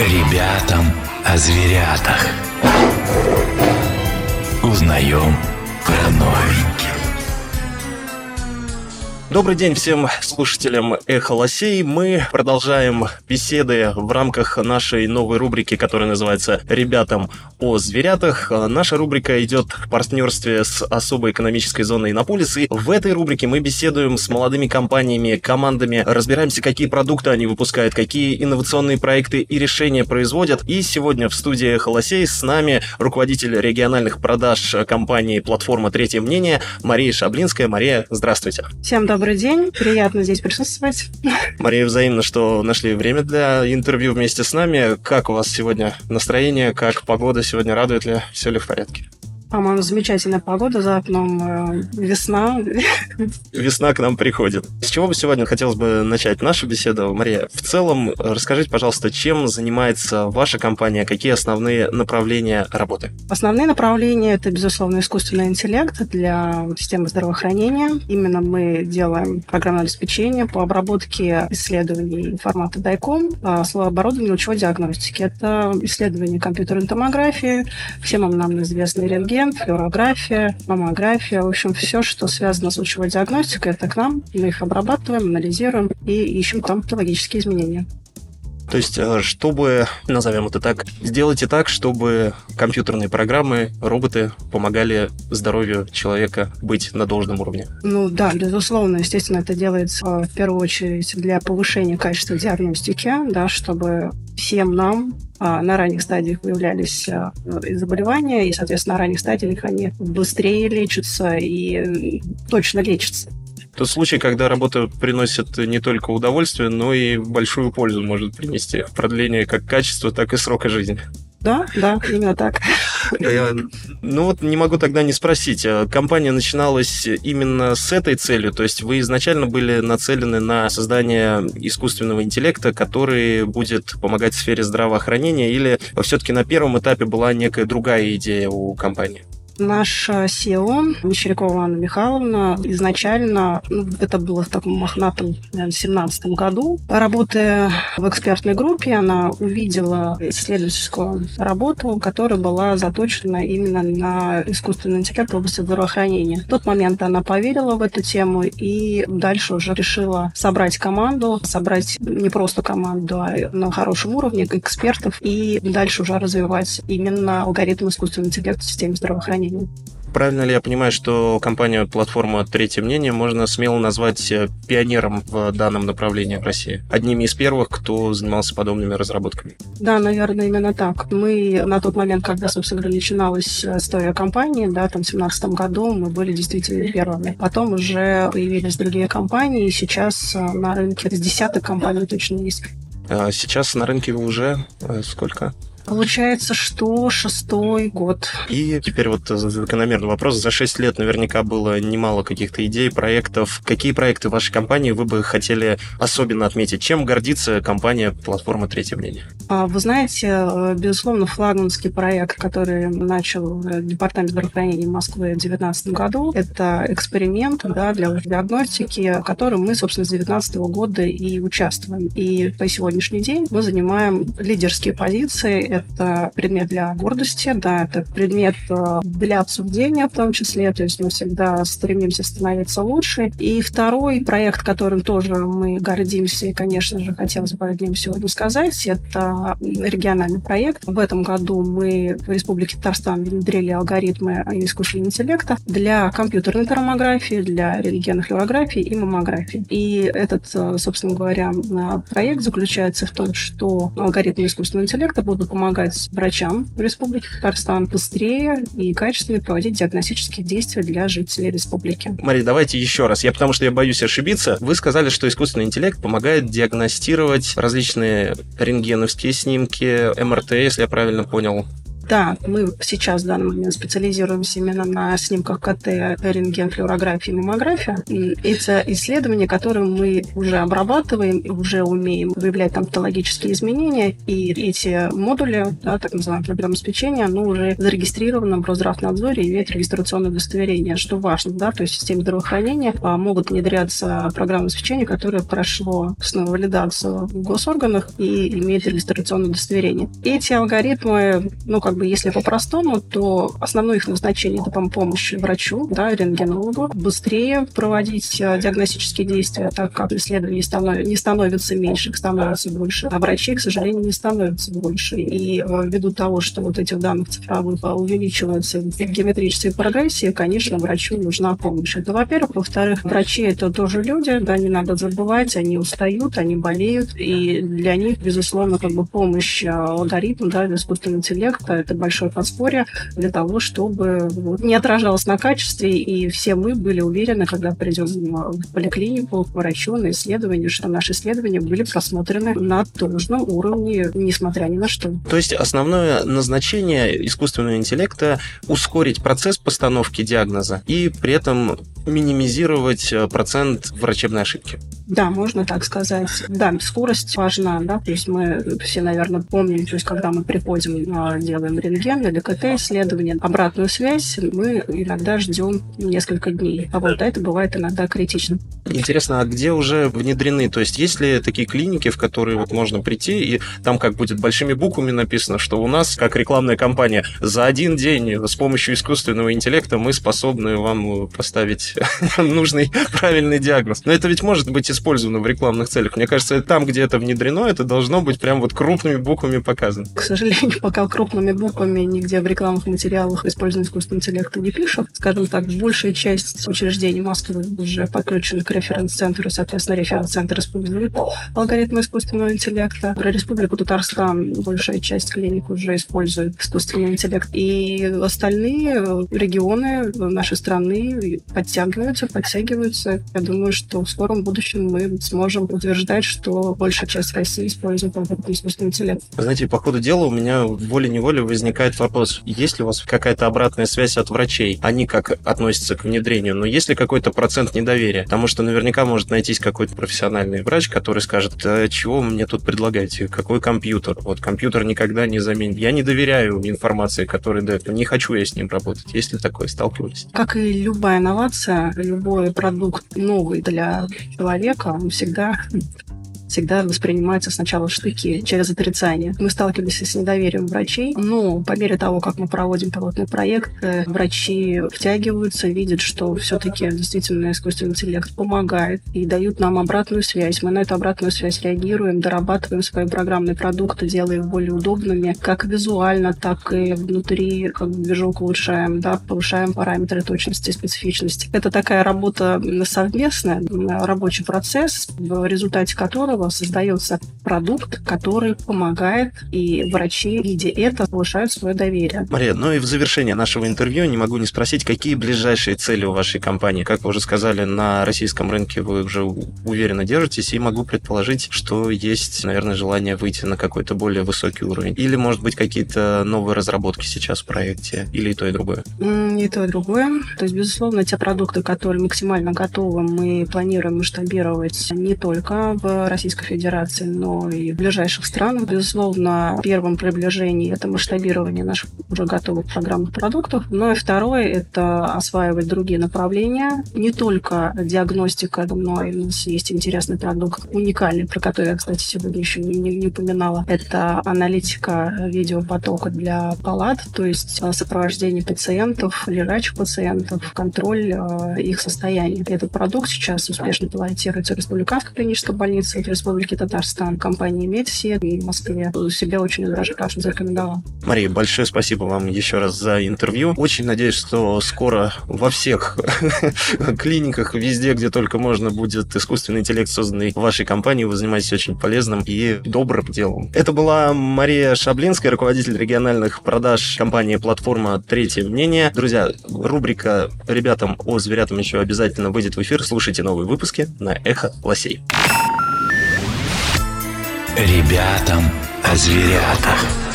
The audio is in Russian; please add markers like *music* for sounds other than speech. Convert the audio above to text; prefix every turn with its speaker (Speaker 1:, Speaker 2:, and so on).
Speaker 1: Ребятам о зверятах. Узнаем про новеньких.
Speaker 2: Добрый день всем слушателям «Эхо лосей». Мы продолжаем беседы в рамках нашей новой рубрики, которая называется «Ребятам о зверятах». Наша рубрика идет в партнерстве с особой экономической зоной Иннополис. И в этой рубрике мы беседуем с молодыми компаниями, командами, разбираемся, какие продукты они выпускают, какие инновационные проекты и решения производят. И сегодня в студии «Эхо лосей» с нами руководитель региональных продаж компании «Платформа Третье мнение» Мария Шаблинская. Мария, здравствуйте.
Speaker 3: Всем добрый добрый день. Приятно здесь присутствовать.
Speaker 2: Мария, взаимно, что нашли время для интервью вместе с нами. Как у вас сегодня настроение? Как погода сегодня? Радует ли? Все ли в порядке?
Speaker 3: По-моему, замечательная погода за окном, э, весна.
Speaker 2: Весна к нам приходит. С чего бы сегодня хотелось бы начать нашу беседу, Мария? В целом, расскажите, пожалуйста, чем занимается ваша компания, какие основные направления работы?
Speaker 3: Основные направления – это, безусловно, искусственный интеллект для системы здравоохранения. Именно мы делаем программное обеспечение по обработке исследований формата DICOM, а слово оборудования лучевой диагностики. Это исследование компьютерной томографии, всем нам известный рентген, рентген, флюорография, маммография, в общем, все, что связано с лучевой диагностикой, это к нам. Мы их обрабатываем, анализируем и ищем там патологические изменения.
Speaker 2: То есть, э, чтобы, назовем это так, сделайте так, чтобы компьютерные программы, роботы помогали здоровью человека быть на должном уровне.
Speaker 3: Ну да, безусловно, естественно, это делается э, в первую очередь для повышения качества диагностики, да, чтобы всем нам а, на ранних стадиях выявлялись заболевания, и, соответственно, на ранних стадиях они быстрее лечатся и точно лечатся.
Speaker 2: Тот случай, когда работа приносит не только удовольствие, но и большую пользу может принести в продление как качества, так и срока жизни.
Speaker 3: Да, да, именно так.
Speaker 2: Ну вот не могу тогда не спросить. А компания начиналась именно с этой целью, то есть вы изначально были нацелены на создание искусственного интеллекта, который будет помогать в сфере здравоохранения, или все-таки на первом этапе была некая другая идея у компании?
Speaker 3: Наша SEO, Мещерякова Анна Михайловна, изначально, ну, это было в таком мохнатом, наверное, 17 году, работая в экспертной группе, она увидела исследовательскую работу, которая была заточена именно на искусственный интеллект в области здравоохранения. В тот момент она поверила в эту тему и дальше уже решила собрать команду, собрать не просто команду, а на хорошем уровне экспертов и дальше уже развивать именно алгоритм искусственного интеллекта в системе здравоохранения мнению.
Speaker 2: Правильно ли я понимаю, что компанию платформа «Третье мнение» можно смело назвать э, пионером в данном направлении в России? Одними из первых, кто занимался подобными разработками?
Speaker 3: Да, наверное, именно так. Мы на тот момент, когда, собственно говоря, начиналась история компании, да, там в 2017 году мы были действительно первыми. Потом уже появились другие компании, и сейчас э, на рынке с десяток компаний точно есть.
Speaker 2: А сейчас на рынке уже э, сколько?
Speaker 3: Получается, что шестой год.
Speaker 2: И теперь вот закономерный вопрос. За шесть лет наверняка было немало каких-то идей, проектов. Какие проекты вашей компании вы бы хотели особенно отметить? Чем гордится компания «Платформа Третье мнение»?
Speaker 3: А, вы знаете, безусловно, флагманский проект, который начал Департамент здравоохранения Москвы в 2019 году, это эксперимент да, для диагностики, в котором мы, собственно, с 2019 года и участвуем. И по сегодняшний день мы занимаем лидерские позиции это предмет для гордости, да, это предмет э, для обсуждения в том числе, то есть мы всегда стремимся становиться лучше. И второй проект, которым тоже мы гордимся, и, конечно же, хотелось бы о нем сегодня сказать, это региональный проект. В этом году мы в Республике Татарстан внедрили алгоритмы искусственного интеллекта для компьютерной томографии, для рентгенфлюорографии и маммографии. И этот, э, собственно говоря, проект заключается в том, что алгоритмы искусственного интеллекта будут помогать помогать врачам в Республике Татарстан быстрее и качественнее проводить диагностические действия для жителей республики.
Speaker 2: Мария, давайте еще раз. Я потому что я боюсь ошибиться. Вы сказали, что искусственный интеллект помогает диагностировать различные рентгеновские снимки, МРТ, если я правильно понял
Speaker 3: Да, мы сейчас в данный момент специализируемся именно на снимках КТ, рентген, флюорография, маммография. И эти исследования, которые мы уже обрабатываем уже умеем выявлять там патологические изменения, и эти модули, да, так называемое программное обеспечение, оно уже зарегистрировано в Росздравнадзоре и имеет регистрационное удостоверение, что важно, да, то есть в системе здравоохранения а, могут внедряться программы обеспечения, которое прошло снова валидацию в госорганах и имеет регистрационное удостоверение. Эти алгоритмы, ну, как бы, если по-простому, то основное их назначение – это помощь врачу, да, рентгенологу, быстрее проводить а, диагностические действия, так как исследований станов... не становится меньше, их становится больше, а врачей, к сожалению, не становится больше. И а, ввиду того, что вот этих данных цифровых увеличиваются в геометрической прогрессии, конечно, врачу нужна помощь. Это, во-первых. Во-вторых, врачи – это тоже люди, да, не надо забывать, они устают, они болеют, и для них, безусловно, как бы помощь а, алгоритму, да, искусственного интеллекта – это большое подспорье для того, чтобы вот, не отражалось на качестве, и все мы были уверены, когда придем в поликлинику, к врачу на исследование, что наши исследования были просмотрены на должном уровне, несмотря ни на что.
Speaker 2: То есть основное назначение искусственного интеллекта – ускорить процесс постановки диагноза и при этом минимизировать э, процент врачебной ошибки.
Speaker 3: Да, можно так сказать. Да, скорость важна, да, то есть мы все, наверное, помним, то есть когда мы приходим, а, делаем рентген или КТ-исследование, обратную связь мы иногда ждем несколько дней, а вот это бывает иногда критично.
Speaker 2: Интересно, а где уже внедрены, то есть есть ли такие клиники, в которые вот можно прийти, и там как будет большими буквами написано, что у нас, как рекламная кампания, за один день с помощью искусственного интеллекта мы способны вам поставить *laughs* нужный правильный диагноз. Но это ведь может быть использовано в рекламных целях. Мне кажется, там, где это внедрено, это должно быть прям вот крупными буквами показано.
Speaker 3: К сожалению, *laughs* пока крупными буквами нигде в рекламных материалах использования искусственного интеллекта не пишут. Скажем так, большая часть учреждений Москвы уже подключены к референс-центру, соответственно, референс-центр использует алгоритмы искусственного интеллекта. Про Республику Татарстан большая часть клиник уже использует искусственный интеллект. И остальные регионы нашей страны подтягиваются, подтягиваются. Я думаю, что в скором будущем мы сможем утверждать, что большая часть России использует искусственный интеллект.
Speaker 2: Знаете, по ходу дела у меня волей-неволей возникает вопрос, есть ли у вас какая-то обратная связь от врачей? Они как относятся к внедрению, но есть ли какой-то процент недоверия? Потому что наверняка может найтись какой-то профессиональный врач, который скажет, а чего вы мне тут предлагаете? Какой компьютер? Вот компьютер никогда не заменит. Я не доверяю информации, которую дает. Не хочу я с ним работать. Есть ли такое? Сталкивались?
Speaker 3: Как и любая инновация, любой продукт новый для человека, он всегда *laughs* всегда воспринимаются сначала штыки через отрицание. Мы сталкивались с недоверием врачей, но по мере того, как мы проводим пилотный проект, врачи втягиваются, видят, что все-таки действительно искусственный интеллект помогает и дают нам обратную связь. Мы на эту обратную связь реагируем, дорабатываем свои программные продукты, делаем более удобными, как визуально, так и внутри, как движок улучшаем, да, повышаем параметры точности и специфичности. Это такая работа совместная, рабочий процесс, в результате которого этого создается продукт, который помогает, и врачи, видя это, повышают свое доверие.
Speaker 2: Мария, ну и в завершение нашего интервью не могу не спросить, какие ближайшие цели у вашей компании? Как вы уже сказали, на российском рынке вы уже уверенно держитесь, и могу предположить, что есть, наверное, желание выйти на какой-то более высокий уровень. Или, может быть, какие-то новые разработки сейчас в проекте, или и то, и другое?
Speaker 3: И то, и другое. То есть, безусловно, те продукты, которые максимально готовы, мы планируем масштабировать не только в России, Российской Федерации, но и в ближайших странах. Безусловно, в первом приближении это масштабирование наших уже готовых программных продуктов. Но и второе – это осваивать другие направления. Не только диагностика, но и у нас есть интересный продукт, уникальный, про который я, кстати, сегодня еще не, не, не упоминала. Это аналитика видеопотока для палат, то есть э, сопровождение пациентов, лежачих пациентов, контроль э, их состояния. Этот продукт сейчас успешно пилотируется в Республиканской клинической больнице, Республики Татарстан, компании Медси в Москве. Себя очень даже кажется зарекомендовал.
Speaker 2: Мария, большое спасибо вам еще раз за интервью. Очень надеюсь, что скоро во всех *laughs* клиниках, везде, где только можно, будет искусственный интеллект, созданный в вашей компании. Вы занимаетесь очень полезным и добрым делом. Это была Мария Шаблинская, руководитель региональных продаж компании «Платформа. Третье мнение». Друзья, рубрика «Ребятам о зверятам» еще обязательно выйдет в эфир. Слушайте новые выпуски на «Эхо Лосей».
Speaker 1: Ребятам о зверятах.